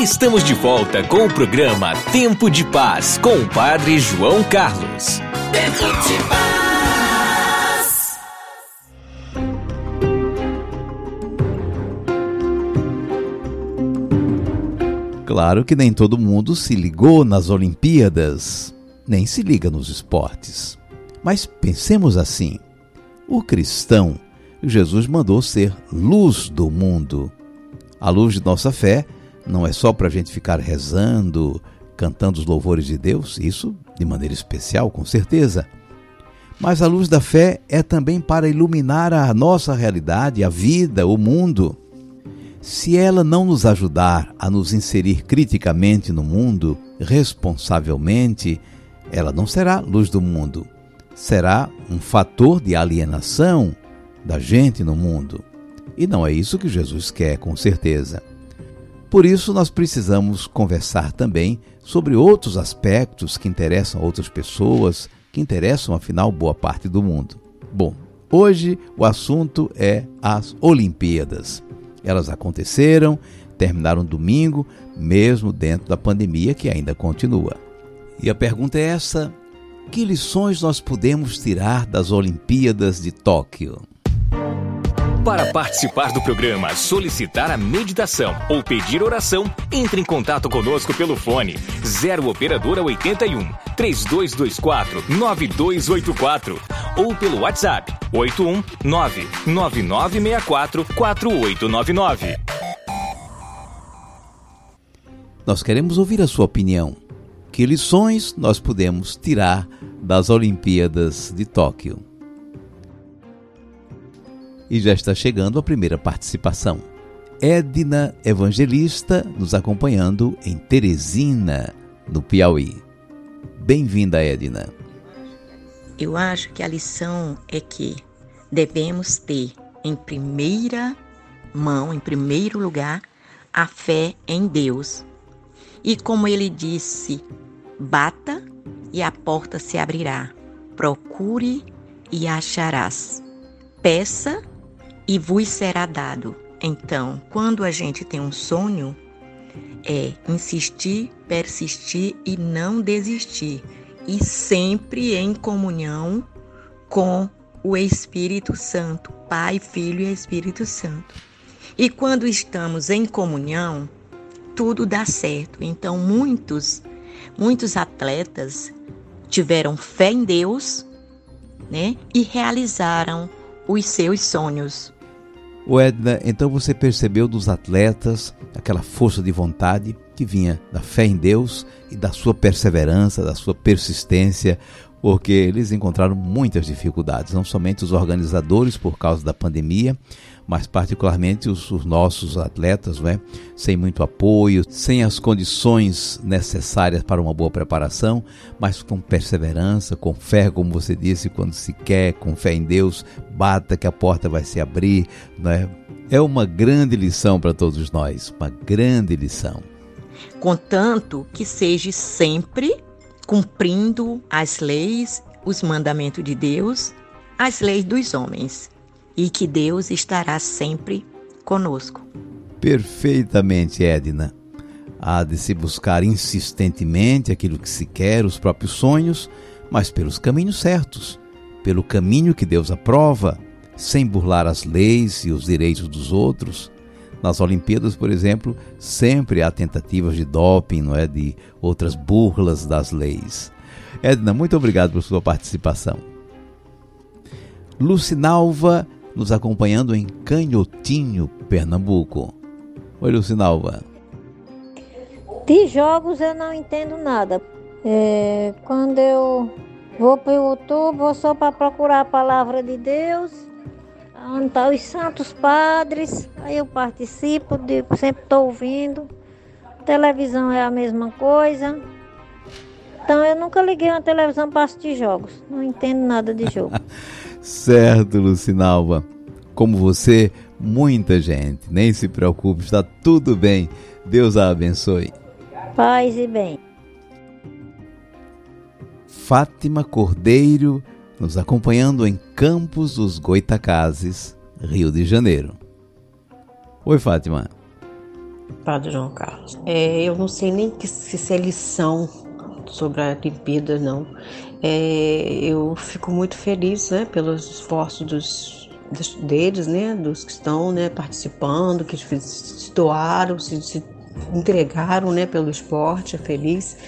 Estamos de volta com o programa Tempo de Paz com o Padre João Carlos. Tempo de Paz. Claro que nem todo mundo se ligou nas Olimpíadas, nem se liga nos esportes. Mas pensemos assim: o cristão, Jesus mandou ser luz do mundo. A luz de nossa fé não é só para a gente ficar rezando, cantando os louvores de Deus, isso de maneira especial, com certeza. Mas a luz da fé é também para iluminar a nossa realidade, a vida, o mundo. Se ela não nos ajudar a nos inserir criticamente no mundo, responsavelmente, ela não será luz do mundo. Será um fator de alienação da gente no mundo. E não é isso que Jesus quer, com certeza. Por isso, nós precisamos conversar também sobre outros aspectos que interessam outras pessoas, que interessam, afinal, boa parte do mundo. Bom, hoje o assunto é as Olimpíadas. Elas aconteceram, terminaram domingo, mesmo dentro da pandemia que ainda continua. E a pergunta é essa: que lições nós podemos tirar das Olimpíadas de Tóquio? Para participar do programa, solicitar a meditação ou pedir oração, entre em contato conosco pelo fone 0 operadora 81 3224 9284 ou pelo WhatsApp 81 99964 4899. Nós queremos ouvir a sua opinião. Que lições nós podemos tirar das Olimpíadas de Tóquio? E já está chegando a primeira participação. Edna Evangelista nos acompanhando em Teresina, no Piauí. Bem-vinda, Edna. Eu acho que a lição é que devemos ter em primeira mão, em primeiro lugar, a fé em Deus. E como ele disse, bata e a porta se abrirá. Procure e acharás. Peça e vos será dado. Então, quando a gente tem um sonho, é insistir, persistir e não desistir, e sempre em comunhão com o Espírito Santo, Pai, Filho e Espírito Santo. E quando estamos em comunhão, tudo dá certo. Então, muitos, muitos atletas tiveram fé em Deus, né, e realizaram os seus sonhos. O Edna, então você percebeu dos atletas aquela força de vontade que vinha da fé em Deus e da sua perseverança, da sua persistência, porque eles encontraram muitas dificuldades, não somente os organizadores por causa da pandemia, mas particularmente os, os nossos atletas, né? sem muito apoio, sem as condições necessárias para uma boa preparação, mas com perseverança, com fé, como você disse, quando se quer, com fé em Deus, bata que a porta vai se abrir. Né? É uma grande lição para todos nós, uma grande lição. Contanto que seja sempre cumprindo as leis, os mandamentos de Deus, as leis dos homens e que Deus estará sempre conosco. Perfeitamente, Edna. Há de se buscar insistentemente aquilo que se quer, os próprios sonhos, mas pelos caminhos certos, pelo caminho que Deus aprova, sem burlar as leis e os direitos dos outros. Nas Olimpíadas, por exemplo, sempre há tentativas de doping, não é, de outras burlas das leis. Edna, muito obrigado por sua participação. Lucinalva nos acompanhando em Canhotinho, Pernambuco. Oi, Lucinalva. De jogos eu não entendo nada. É, quando eu vou para o YouTube, vou só para procurar a palavra de Deus. Onde tá os santos padres, aí eu participo, sempre estou ouvindo. Televisão é a mesma coisa. Então eu nunca liguei uma televisão para assistir jogos. Não entendo nada de jogo. certo, Lucinalva. Como você, muita gente. Nem se preocupe, está tudo bem. Deus a abençoe. Paz e bem. Fátima Cordeiro nos acompanhando em Campos dos Goitacazes, Rio de Janeiro. Oi, Fátima. Padre João Carlos. É, eu não sei nem que, se é lição sobre a Olimpíada, não. É, eu fico muito feliz né, pelos esforços dos, deles, né, dos que estão né, participando, que se doaram, se, se entregaram né, pelo esporte, é feliz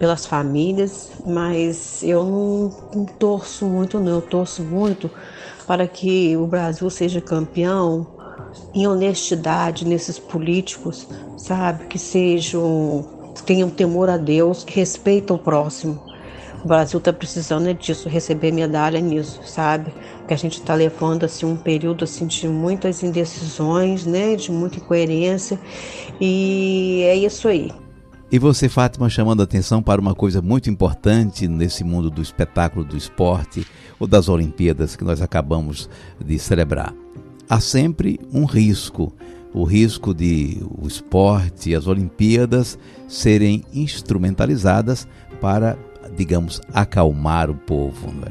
pelas famílias, mas eu não, não torço muito, não. Eu torço muito para que o Brasil seja campeão em honestidade nesses políticos, sabe? Que sejam, tenham temor a Deus, que respeitam o próximo. O Brasil está precisando é disso, receber medalha nisso, sabe? Que a gente está levando assim um período assim de muitas indecisões, né? De muita incoerência e é isso aí. E você, Fátima, chamando a atenção para uma coisa muito importante nesse mundo do espetáculo, do esporte ou das Olimpíadas que nós acabamos de celebrar. Há sempre um risco, o risco de o esporte e as Olimpíadas serem instrumentalizadas para, digamos, acalmar o povo. É?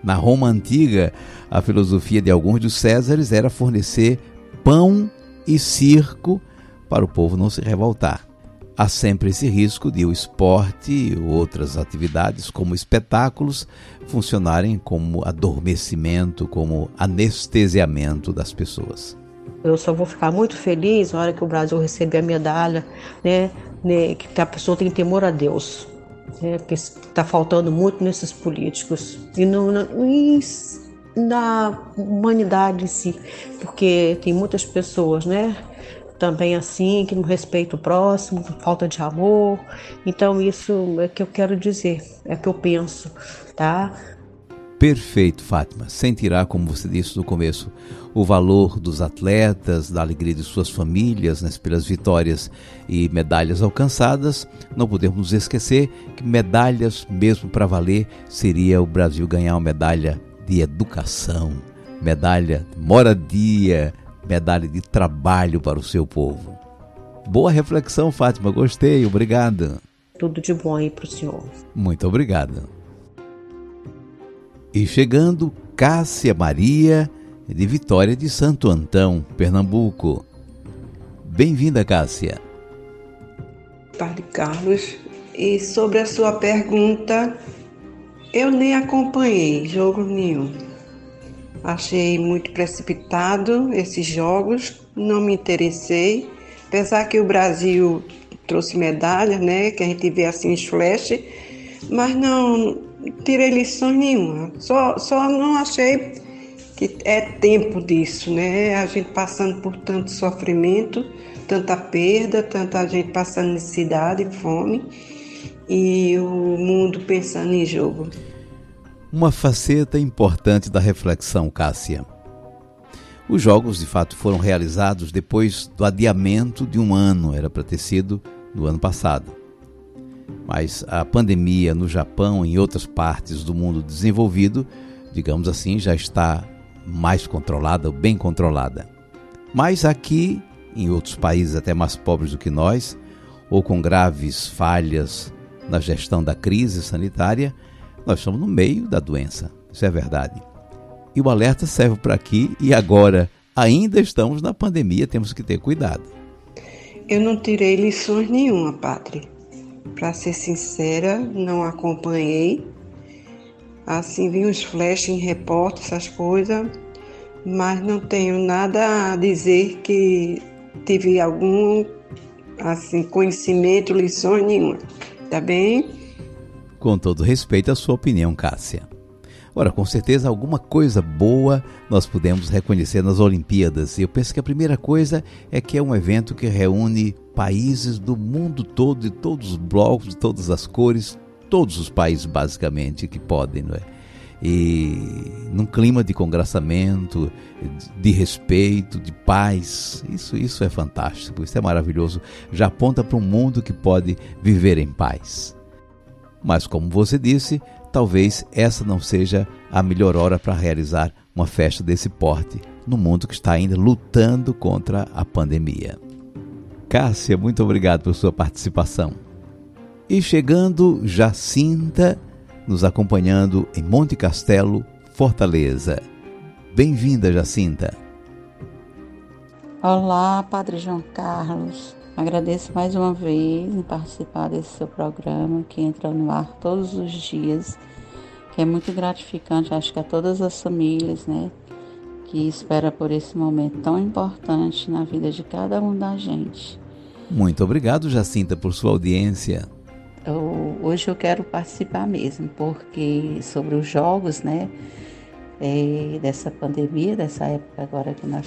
Na Roma antiga, a filosofia de alguns dos Césares era fornecer pão e circo para o povo não se revoltar há sempre esse risco de o esporte e outras atividades, como espetáculos, funcionarem como adormecimento, como anestesiamento das pessoas. Eu só vou ficar muito feliz na hora que o Brasil receber a medalha, né, né que a pessoa tem temor a Deus. Né, porque está faltando muito nesses políticos e no, na humanidade em si, porque tem muitas pessoas, né, também assim, que não respeita o próximo, falta de amor. Então isso é que eu quero dizer, é que eu penso, tá? Perfeito, Fátima. Sem tirar, como você disse no começo, o valor dos atletas, da alegria de suas famílias né, pelas vitórias e medalhas alcançadas, não podemos nos esquecer que medalhas, mesmo para valer, seria o Brasil ganhar uma medalha de educação, medalha de moradia, medalha de trabalho para o seu povo. Boa reflexão, Fátima, gostei, obrigado. Tudo de bom aí para o senhor. Muito obrigado. E chegando, Cássia Maria, de Vitória de Santo Antão, Pernambuco. Bem-vinda, Cássia. Padre Carlos, e sobre a sua pergunta, eu nem acompanhei jogo nenhum. Achei muito precipitado esses jogos, não me interessei. Apesar que o Brasil trouxe medalha, né, que a gente vê assim os flash, mas não tirei lições nenhuma. Só, só não achei que é tempo disso, né? A gente passando por tanto sofrimento, tanta perda, tanta gente passando necessidade, fome e o mundo pensando em jogo uma faceta importante da reflexão, Cássia. Os jogos, de fato, foram realizados depois do adiamento de um ano, era para ter sido no ano passado. Mas a pandemia no Japão e em outras partes do mundo desenvolvido, digamos assim, já está mais controlada, bem controlada. Mas aqui, em outros países até mais pobres do que nós, ou com graves falhas na gestão da crise sanitária, nós estamos no meio da doença, isso é verdade. E o alerta serve para aqui e agora. Ainda estamos na pandemia, temos que ter cuidado. Eu não tirei lições nenhuma, Pátria. Para ser sincera, não acompanhei. Assim, vi uns flashes em repórter, essas coisas, mas não tenho nada a dizer que tive algum assim conhecimento, lições nenhuma. Tá bem? Com todo respeito à sua opinião, Cássia. Ora, com certeza alguma coisa boa nós podemos reconhecer nas Olimpíadas. Eu penso que a primeira coisa é que é um evento que reúne países do mundo todo, de todos os blocos, de todas as cores, todos os países basicamente que podem, não é? e num clima de congraçamento, de respeito, de paz. Isso, isso é fantástico, isso é maravilhoso. Já aponta para um mundo que pode viver em paz. Mas, como você disse, talvez essa não seja a melhor hora para realizar uma festa desse porte no mundo que está ainda lutando contra a pandemia. Cássia, muito obrigado por sua participação. E chegando Jacinta, nos acompanhando em Monte Castelo, Fortaleza. Bem-vinda, Jacinta. Olá, Padre João Carlos. Agradeço mais uma vez em participar desse seu programa que entra no ar todos os dias, que é muito gratificante, acho que a todas as famílias, né, que espera por esse momento tão importante na vida de cada um da gente. Muito obrigado, Jacinta, por sua audiência. Eu, hoje eu quero participar mesmo, porque sobre os jogos, né, é, dessa pandemia, dessa época agora que nós